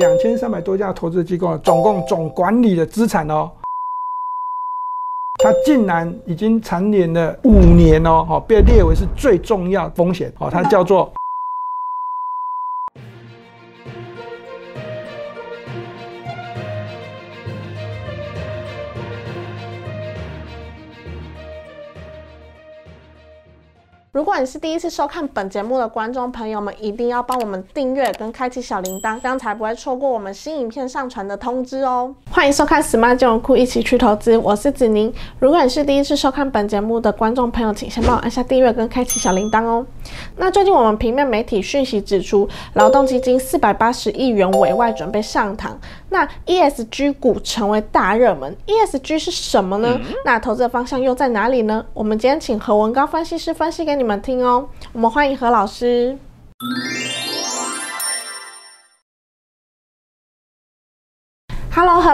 两千三百多家投资机构，总共总管理的资产哦，它竟然已经蝉联了五年哦，被列为是最重要风险哦，它叫做。如果你是第一次收看本节目的观众朋友们，一定要帮我们订阅跟开启小铃铛，这样才不会错过我们新影片上传的通知哦。欢迎收看 Smart 金融库，一起去投资，我是子宁。如果你是第一次收看本节目的观众朋友，请先帮我按下订阅跟开启小铃铛哦。那最近我们平面媒体讯息指出，劳动基金四百八十亿元委外准备上堂，那 ESG 股成为大热门。ESG 是什么呢？那投资的方向又在哪里呢？我们今天请何文高分析师分析给你。你听哦，我们欢迎何老师。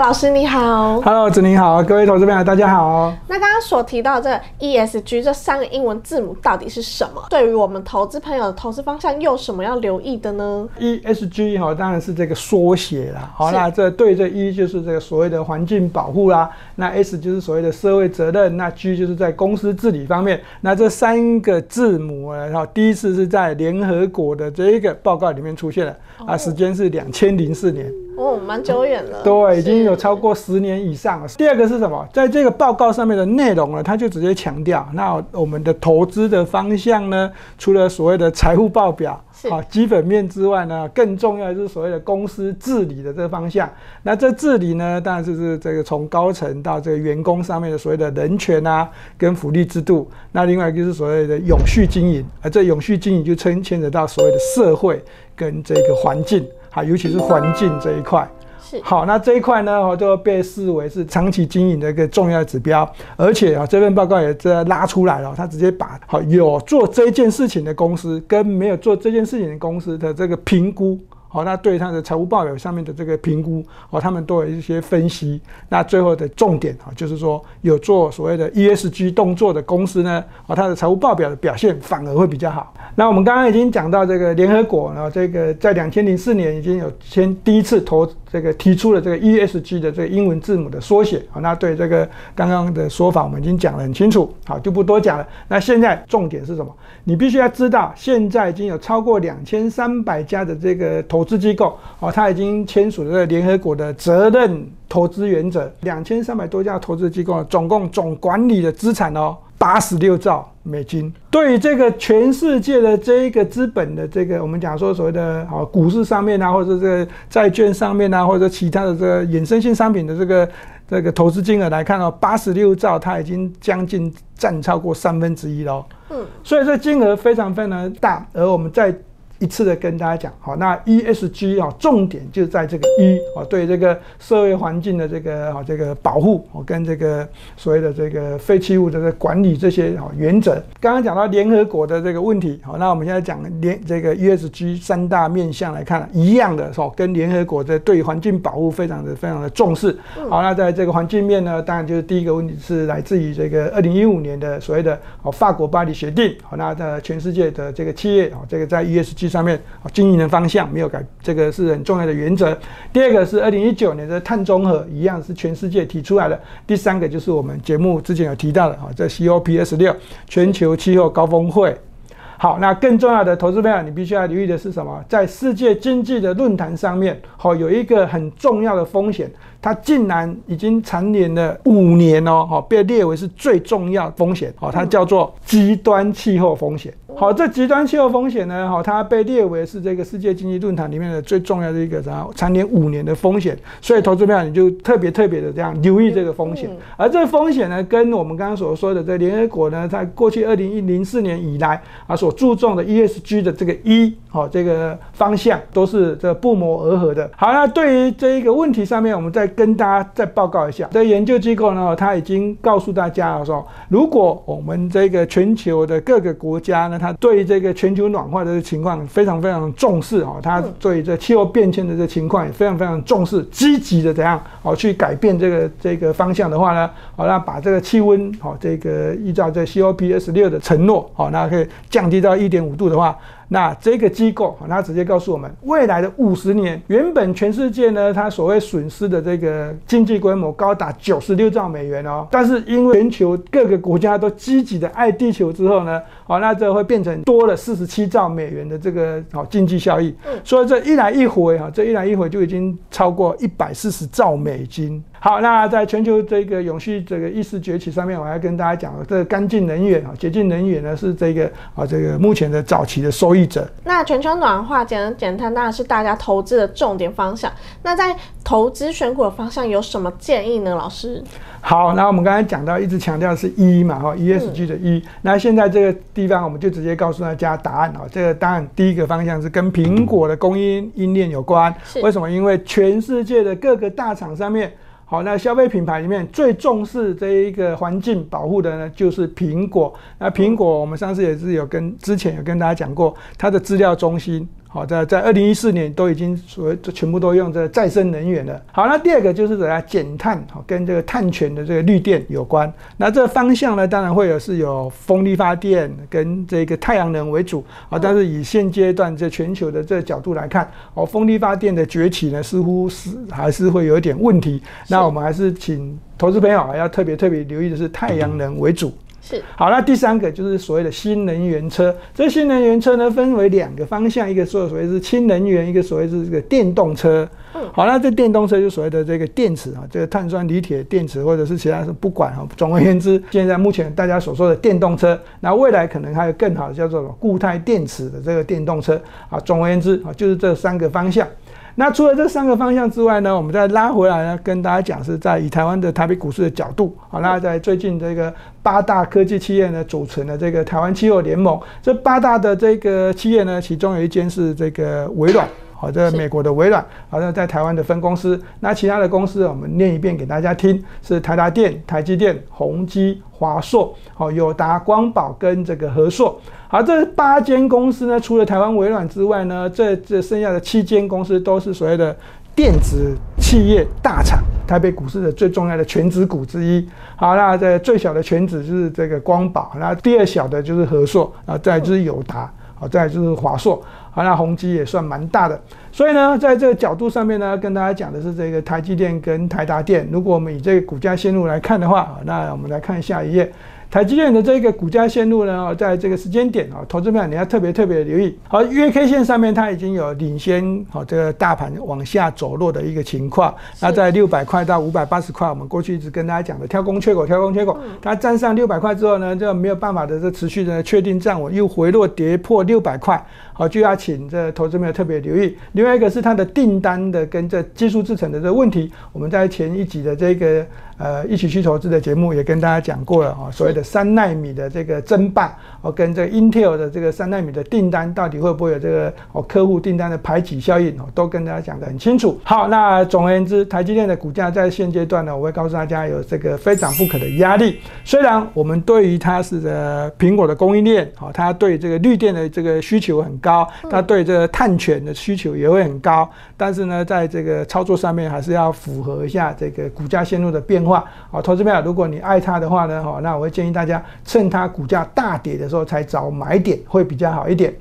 老师你好。Hello，子宁好，各位投资朋友大家好。那刚刚所提到这 ESG 这三个英文字母到底是什么？对于我们投资朋友的投资方向，又有什么要留意的呢？ESG 哈，当然是这个缩写啦。好，那这对这 E 就是这个所谓的环境保护啦，那 S 就是所谓的社会责任，那 G 就是在公司治理方面。那这三个字母呢，哈，第一次是在联合国的这一个报告里面出现的，啊，时间是两千零四年。哦，蛮久远了。对，已经有超过十年以上了。第二个是什么？在这个报告上面的内容呢，他就直接强调，那我们的投资的方向呢，除了所谓的财务报表啊基本面之外呢，更重要的是所谓的公司治理的这个方向。那这治理呢，当然就是这个从高层到这个员工上面的所谓的人权啊，跟福利制度。那另外就是所谓的永续经营，而这永续经营就牵牵扯到所谓的社会跟这个环境。好，尤其是环境这一块，是好，那这一块呢，哦，就被视为是长期经营的一个重要指标，而且啊，这份报告也在拉出来了，他直接把好有做这件事情的公司跟没有做这件事情的公司的这个评估。好，那对它的财务报表上面的这个评估，哦，他们都有一些分析。那最后的重点啊，就是说有做所谓的 ESG 动作的公司呢，哦，它的财务报表的表现反而会比较好。那我们刚刚已经讲到这个联合国，然后这个在两千零四年已经有先第一次投这个提出了这个 ESG 的这个英文字母的缩写。好，那对这个刚刚的说法我们已经讲得很清楚，好，就不多讲了。那现在重点是什么？你必须要知道，现在已经有超过两千三百家的这个投资机构哦，他已经签署了联合国的责任投资原则。两千三百多家投资机构，总共总管理的资产哦，八十六兆美金。对于这个全世界的这一个资本的这个，我们讲说所谓的啊股市上面啊，或者这个债券上面啊，或者其他的这个衍生性商品的这个这个投资金额来看哦，八十六兆，它已经将近占超过三分之一了。嗯，所以这金额非常非常大，而我们在。一次的跟大家讲，好，那 ESG 啊，重点就在这个一啊，对这个社会环境的这个啊这个保护，哦，跟这个所谓的这个废弃物的管理这些啊原则。刚刚讲到联合国的这个问题，好，那我们现在讲联这个 ESG 三大面向来看，一样的，哦，跟联合国的对环境保护非常的非常的重视。好，那在这个环境面呢，当然就是第一个问题是来自于这个二零一五年的所谓的哦法国巴黎协定。好，那在全世界的这个企业啊，这个在 ESG 上面经营的方向没有改，这个是很重要的原则。第二个是二零一九年的碳中和，一样是全世界提出来的。第三个就是我们节目之前有提到的啊，在 COP 六全球气候高峰会。好，那更重要的投资朋友，你必须要留意的是什么？在世界经济的论坛上面，好有一个很重要的风险。它竟然已经蝉联了五年哦，好被列为是最重要风险，好，它叫做极端气候风险。好，这极端气候风险呢，好，它被列为是这个世界经济论坛里面的最重要的一个啥常年五年的风险。所以投资票你就特别特别的这样留意这个风险。而这个风险呢，跟我们刚刚所说的在联合国呢，在过去二零一零四年以来啊所注重的 ESG 的这个一，好这个方向都是这不谋而合的。好，那对于这一个问题上面，我们再跟大家再报告一下，这研究机构呢，他已经告诉大家了说，如果我们这个全球的各个国家呢，他对这个全球暖化的情况非常非常重视哦，他对这气候变迁的这情况也非常非常重视，积极的怎样哦去改变这个这个方向的话呢，好，那把这个气温好这个依照这 COP 二十六的承诺好，那可以降低到一点五度的话。那这个机构，它直接告诉我们，未来的五十年，原本全世界呢，它所谓损失的这个经济规模高达九十六兆美元哦。但是因为全球各个国家都积极的爱地球之后呢，哦，那这会变成多了四十七兆美元的这个哦经济效益。所以这一来一回哈，这一来一回就已经超过一百四十兆美金。好，那在全球这个永续这个意识崛起上面，我要跟大家讲，这个干净能源啊，洁净能源呢是这个啊这个目前的早期的受益者。那全球暖化减减碳当然是大家投资的重点方向。那在投资选股的方向有什么建议呢？老师？好，那我们刚才讲到，一直强调是 E 嘛，哈，ESG 的 E。那现在这个地方，我们就直接告诉大家答案啊。这个当然第一个方向是跟苹果的供应链有关。为什么？因为全世界的各个大厂上面。好，那消费品牌里面最重视这一个环境保护的呢，就是苹果。那苹果，我们上次也是有跟之前有跟大家讲过，它的资料中心。好，在在二零一四年都已经所谓全部都用这再生能源了。好，那第二个就是怎样减碳，好，跟这个碳权的这个绿电有关。那这个方向呢，当然会有是有风力发电跟这个太阳能为主啊。但是以现阶段这全球的这个角度来看，哦，风力发电的崛起呢，似乎是还是会有一点问题。那我们还是请投资朋友要特别特别留意的是太阳能为主。是好，那第三个就是所谓的新能源车。这新能源车呢，分为两个方向，一个说所谓是氢能源，一个所谓是这个电动车。嗯，好，那这电动车就所谓的这个电池啊，这个碳酸锂铁电池或者是其他是不管啊。总而言之，现在目前大家所说的电动车，那未来可能还有更好的叫做固态电池的这个电动车啊。总而言之啊，就是这三个方向。那除了这三个方向之外呢，我们再拉回来呢，跟大家讲是在以台湾的台北股市的角度，好，那在最近这个八大科技企业呢组成的这个台湾气候联盟，这八大的这个企业呢，其中有一间是这个微软，好，这美国的微软，好，那在台湾的分公司，那其他的公司我们念一遍给大家听，是台达电、台积电、宏基、华硕，好，友达、光宝跟这个和硕。好，这八间公司呢，除了台湾微软之外呢，这这剩下的七间公司都是所谓的电子企业大厂，台北股市的最重要的全指股之一。好，那这最小的全指就是这个光宝，那第二小的就是和硕，啊，再就是友达，好，再就是华硕，好，那宏基也算蛮大的。所以呢，在这个角度上面呢，跟大家讲的是这个台积电跟台达电。如果我们以这个股价线路来看的话，那我们来看下一页。台积电的这个股价线路呢，在这个时间点啊，投资朋友你要特别特别留意。好，月 K 线上面它已经有领先好这个大盘往下走弱的一个情况。那在六百块到五百八十块，我们过去一直跟大家讲的跳空缺口，跳空缺口，它站上六百块之后呢，就没有办法的这持续的确定站稳，又回落跌破六百块，好就要请这投资朋友特别留意。另外一个是它的订单的跟这技术制成的这个问题，我们在前一集的这个。呃，一起去投资的节目也跟大家讲过了啊，所谓的三纳米的这个争霸，哦，跟这个 Intel 的这个三纳米的订单到底会不会有这个哦客户订单的排挤效应哦，都跟大家讲得很清楚。好，那总而言之，台积电的股价在现阶段呢，我会告诉大家有这个非涨不可的压力。虽然我们对于它是的苹果的供应链，哦，它对这个绿电的这个需求很高，它对这个碳权的需求也会很高，但是呢，在这个操作上面还是要符合一下这个股价线路的变化。话啊，投资友，如果你爱它的话呢，哈，那我会建议大家趁它股价大跌的时候才找买点，会比较好一点。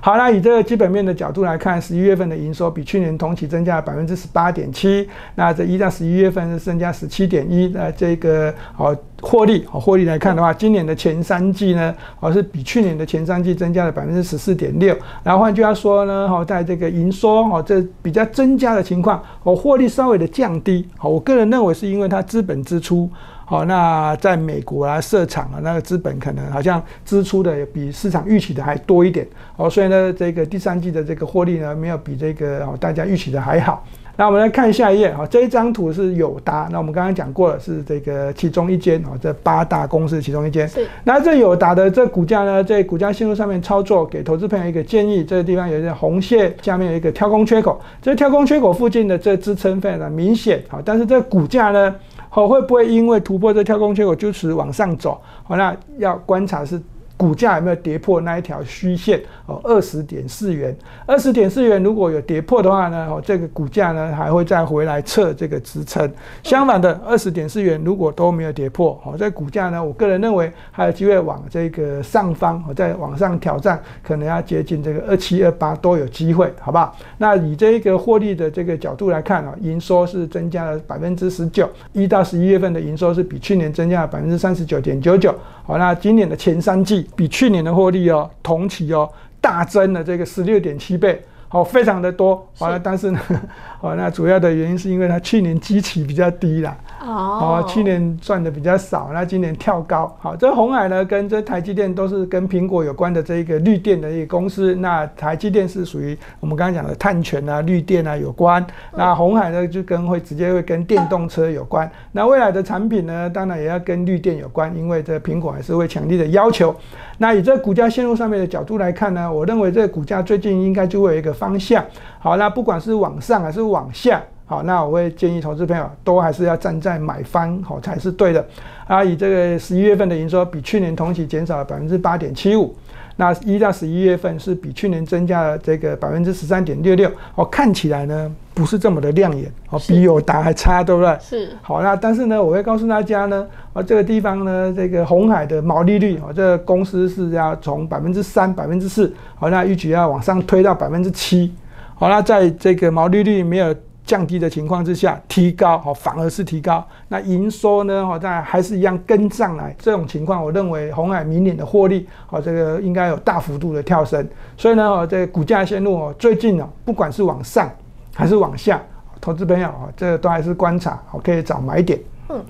好，那以这个基本面的角度来看，十一月份的营收比去年同期增加了百分之十八点七，那这一到十一月份是增加十七点一，那这个好获利，好获利来看的话，今年的前三季呢，好是比去年的前三季增加了百分之十四点六。然后换句话说呢，好在这个营收，好这比较增加的情况，好获利稍微的降低，好我个人认为是因为它资本支出。好，那在美国啊设厂啊，那个资本可能好像支出的比市场预期的还多一点。哦，所以呢，这个第三季的这个获利呢，没有比这个哦大家预期的还好。那我们来看下一页啊，这一张图是友达。那我们刚刚讲过了，是这个其中一间啊，这八大公司其中一间。是。那这友达的这股价呢，在股价线路上面操作，给投资朋友一个建议，这个地方有一个红线，下面有一个跳空缺口。这跳空缺口附近的这支撑非常的明显啊，但是这股价呢？好，会不会因为突破这跳空缺口就是往上走？好，那要观察是股价有没有跌破那一条虚线哦，二十点四元，二十点四元如果有跌破的话呢，哦，这个股价呢还会再回来测这个支撑。相反的，二十点四元如果都没有跌破，哦，这股价呢，我个人认为还有机会往这个上方，哦，再往上挑战，可能要接近这个二七二八都有机会，好不好？那以这一个获利的这个角度来看啊，营收是增加了百分之十九，一到十一月份的营收是比去年增加了百分之三十九点九九。好，那今年的前三季比去年的获利哦，同期哦大增了这个十六点七倍，好，非常的多。完了，但是呢，哦，那主要的原因是因为它去年基期比较低啦。哦，去年赚的比较少，那今年跳高。好，这红海呢，跟这台积电都是跟苹果有关的这一个绿电的一个公司。那台积电是属于我们刚刚讲的碳权啊、绿电啊有关。那红海呢，就跟会直接会跟电动车有关。那未来的产品呢，当然也要跟绿电有关，因为这苹果还是会强力的要求。那以这股价线路上面的角度来看呢，我认为这个股价最近应该就会有一个方向。好，那不管是往上还是往下。好，那我会建议投资朋友都还是要站在买方好才是对的。啊，以这个十一月份的营收比去年同期减少了百分之八点七五，那一到十一月份是比去年增加了这个百分之十三点六六。哦，看起来呢不是这么的亮眼，哦，比友达还差，对不对？是。好，那但是呢，我会告诉大家呢，啊，这个地方呢，这个红海的毛利率，哦，这个公司是要从百分之三、百分之四，好，那预计要往上推到百分之七。好，那在这个毛利率没有。降低的情况之下，提高哦反而是提高。那营收呢？好，在还是一样跟上来。这种情况，我认为红海明年的获利，哦，这个应该有大幅度的跳升。所以呢，哦，这个股价线路哦，最近哦，不管是往上还是往下，投资朋友啊，这都还是观察，好，可以找买点。嗯。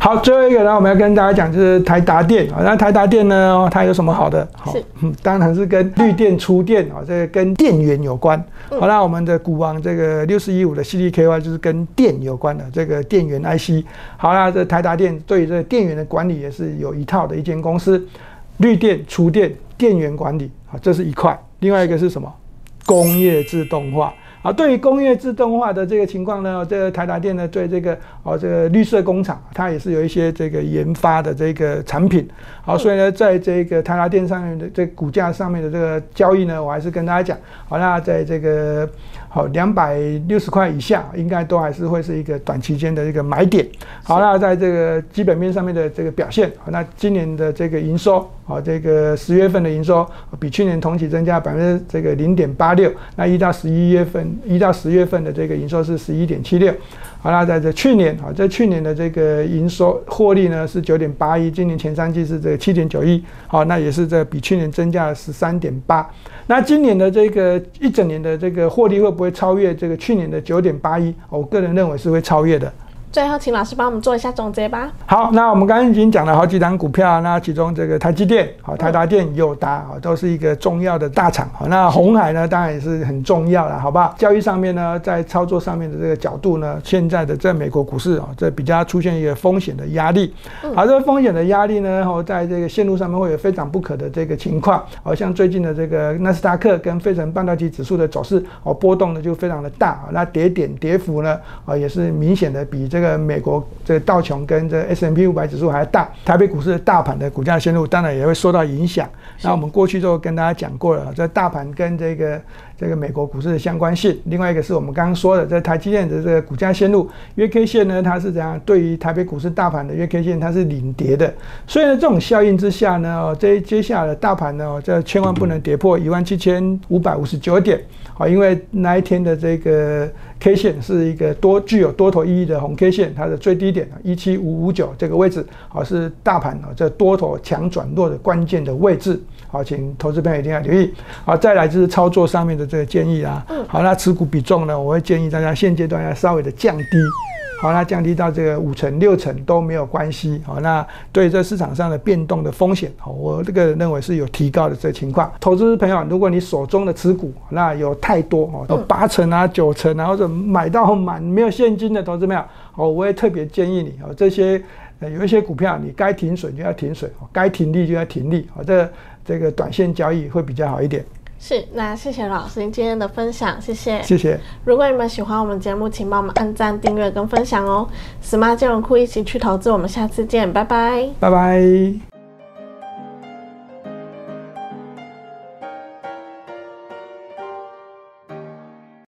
好，最后一个呢，我们要跟大家讲就是台达电啊。那台达电呢，它有什么好的？好，当然是跟绿电出电啊，这个跟电源有关。好，那我们的股王这个六四一五的 CDKY 就是跟电有关的这个电源 IC。好，那这台达电对这电源的管理也是有一套的一间公司，绿电出电电源管理啊，这是一块。另外一个是什么？工业自动化。啊，对于工业自动化的这个情况呢，这个台达电呢，对这个哦，这个绿色工厂，它也是有一些这个研发的这个产品。好，所以呢，在这个台达电上面的这股价上面的这个交易呢，我还是跟大家讲，好，那在这个好两百六十块以下，应该都还是会是一个短期间的一个买点。好，那在这个基本面上面的这个表现，好，那今年的这个营收。好，这个十月份的营收比去年同期增加百分之这个零点八六，那一到十一月份，一到十月份的这个营收是十一点七六。好，那在这去年啊，在去年的这个营收获利呢是九点八一，今年前三季是这个七点九一，好，那也是这比去年增加了十三点八。那今年的这个一整年的这个获利会不会超越这个去年的九点八一？我个人认为是会超越的。最后，请老师帮我们做一下总结吧。好，那我们刚刚已经讲了好几档股票，那其中这个台积电、好台达电、友达啊，都是一个重要的大厂。好，那红海呢，当然也是很重要了，好不好？交易上面呢，在操作上面的这个角度呢，现在的在美国股市啊，这比较出现一个风险的压力。好，这个风险的压力呢，然后在这个线路上面会有非常不可的这个情况。好像最近的这个纳斯达克跟费城半导体指数的走势，哦，波动呢就非常的大。那跌点跌幅呢，啊，也是明显的比这这个美国。这个道琼跟这 S M P 五百指数还大，台北股市的大盘的股价线路当然也会受到影响。那我们过去就跟大家讲过了，这大盘跟这个这个美国股市的相关性。另外一个是我们刚刚说的，这台积电的这个股价线路月 K 线呢，它是怎样？对于台北股市大盘的月 K 线，它是领跌的。所以呢，这种效应之下呢，哦，这接下来的大盘呢，这千万不能跌破一万七千五百五十九点。好，因为那一天的这个 K 线是一个多具有多头意义的红 K 线，它的最低点一七五五九这个位置，好是大盘啊这多头强转弱的关键的位置。好，请投资朋友一定要留意。好，再来就是操作上面的这个建议啊。好，那持股比重呢，我会建议大家现阶段要稍微的降低。好，那降低到这个五成六成都没有关系。好，那对这市场上的变动的风险，好，我这个认为是有提高的这情况。投资朋友，如果你手中的持股那有太多哦，有八成啊、九成啊，或者买到满没有现金的投资朋友，哦，我也特别建议你哦，这些有一些股票你该停损就要停损，该停利就要停利。好，这这个短线交易会比较好一点。是，那谢谢老师您今天的分享，谢谢，谢谢。如果你们喜欢我们节目，请帮我们按赞、订阅跟分享哦。Smart 金融库一起去投资，我们下次见，拜拜，拜拜。